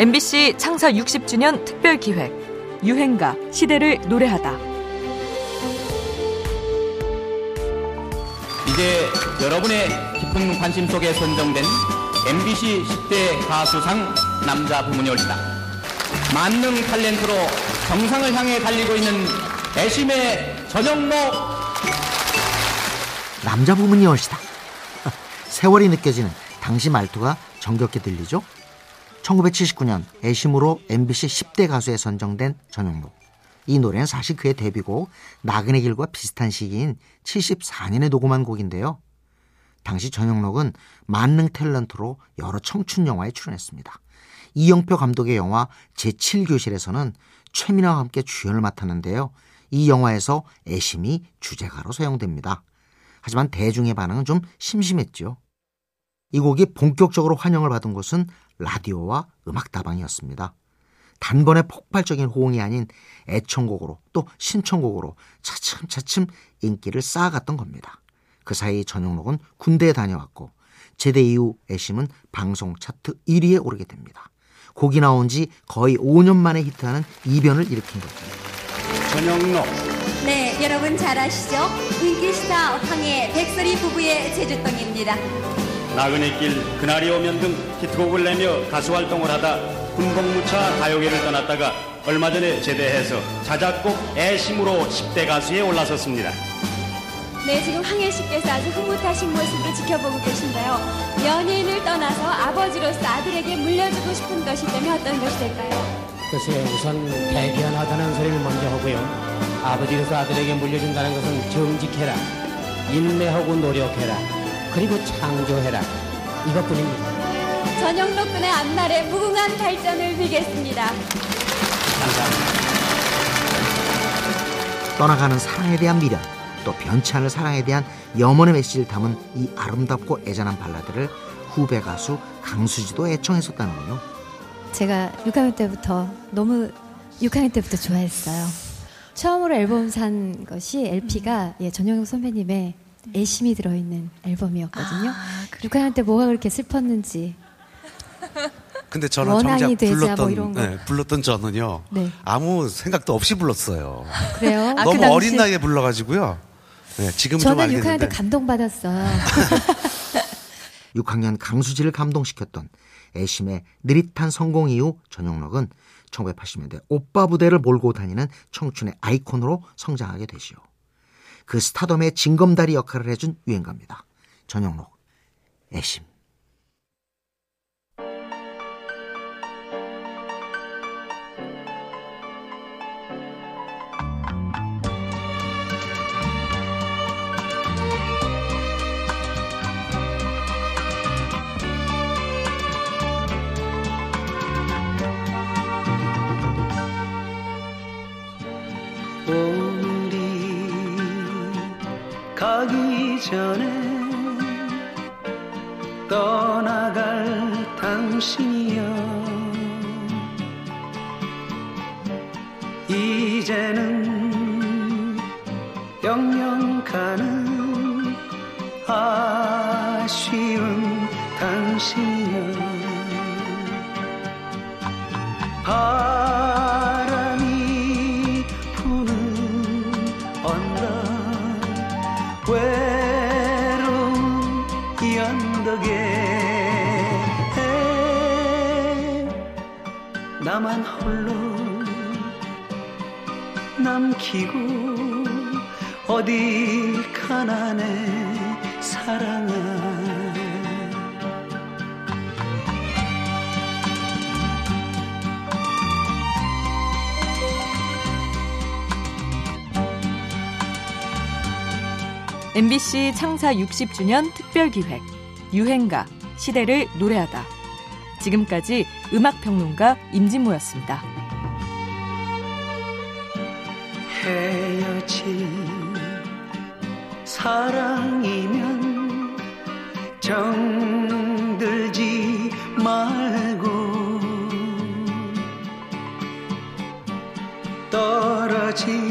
MBC 창사 60주년 특별 기획 유행가 시대를 노래하다. 이제 여러분의 깊은 관심 속에 선정된 MBC 10대 가수상 남자 부문이 올시다. 만능 탤런트로 정상을 향해 달리고 있는 애심의 전영록 남자 부문이 얼시다. 세월이 느껴지는 당시 말투가 정겹게 들리죠? 1979년 애심으로 MBC 10대 가수에 선정된 전영록. 이 노래는 사실 그의 데뷔곡 나그네 길과 비슷한 시기인 74년에 녹음한 곡인데요. 당시 전영록은 만능 탤런트로 여러 청춘 영화에 출연했습니다. 이영표 감독의 영화 제7교실에서는 최민아와 함께 주연을 맡았는데요. 이 영화에서 애심이 주제가로 사용됩니다. 하지만 대중의 반응은 좀 심심했죠. 이 곡이 본격적으로 환영을 받은 곳은 라디오와 음악다방이었습니다. 단번에 폭발적인 호응이 아닌 애청곡으로 또 신청곡으로 차츰차츰 인기를 쌓아갔던 겁니다. 그 사이 전용록은 군대에 다녀왔고 제대 이후 애심은 방송 차트 1위에 오르게 됩니다. 곡이 나온 지 거의 5년 만에 히트하는 이변을 일으킨 거죠. 전영록 네, 여러분 잘 아시죠? 인기스타 황해 백설이 부부의 제주동입니다. 나그네 길 그날이 오면 등 히트곡을 내며 가수 활동을 하다 군복무차 가요계를 떠났다가 얼마 전에 제대해서 자작곡 애심으로 10대 가수에 올라섰습니다. 네, 지금 황해 씨께서 아주 흐뭇하신 모습을 지켜보고 계신데요. 연예인을 떠나서 아버지로서 아들에게 물려주고 싶은 것이 있다면 어떤 것이 될까요? 글쎄 우선 대견하다는 소리를 먼저 하고요. 아버지로서 아들에게 물려준다는 것은 정직해라, 인내하고 노력해라, 그리고 창조해라 이것뿐입니다. 전영록 군의 앞날에 무궁한 발전을 빌겠습니다. 감사합니다. 떠나가는 사랑에 대한 미련, 또 변치 않을 사랑에 대한 염원의 메시지를 담은 이 아름답고 애잔한 발라드를 후배 가수 강수지도 애청했었다는군요. 제가 6학년 때부터 너무 6학년 때부터 좋아했어요. 처음으로 앨범 산 것이 LP가 예, 전영록 선배님의 애심이 들어있는 앨범이었거든요. 아, 6학년 때 뭐가 그렇게 슬펐는지 근데 저는 정작 되자 불렀던 뭐. 네, 불렀던 저는요 네. 아무 생각도 없이 불렀어요. 그래요. 너무 그 당시 어린 나이에 불러가지고요. 네, 지금 좀 저는 6학년 때 감동받았어요. 6학년 강수지를 감동시켰던 애심의 느릿한 성공 이후 전용록은 1980년대 오빠 부대를 몰고 다니는 청춘의 아이콘으로 성장하게 되시오. 그 스타덤의 징검다리 역할을 해준 유행가입니다. 전용록, 애심. 가기 전에 떠나갈 당신이여. 이제는 영영 가는 아쉬운 당신이여. 바람이 부는 언 나만 홀로 남기고 어딜 내 사랑아 MBC 창사 60주년 특별 기획 유행가 시대를 노래하다. 지금까지 음악평론가 임진모였습니다. 헤어진 사랑이면 정들지 말고 떨어진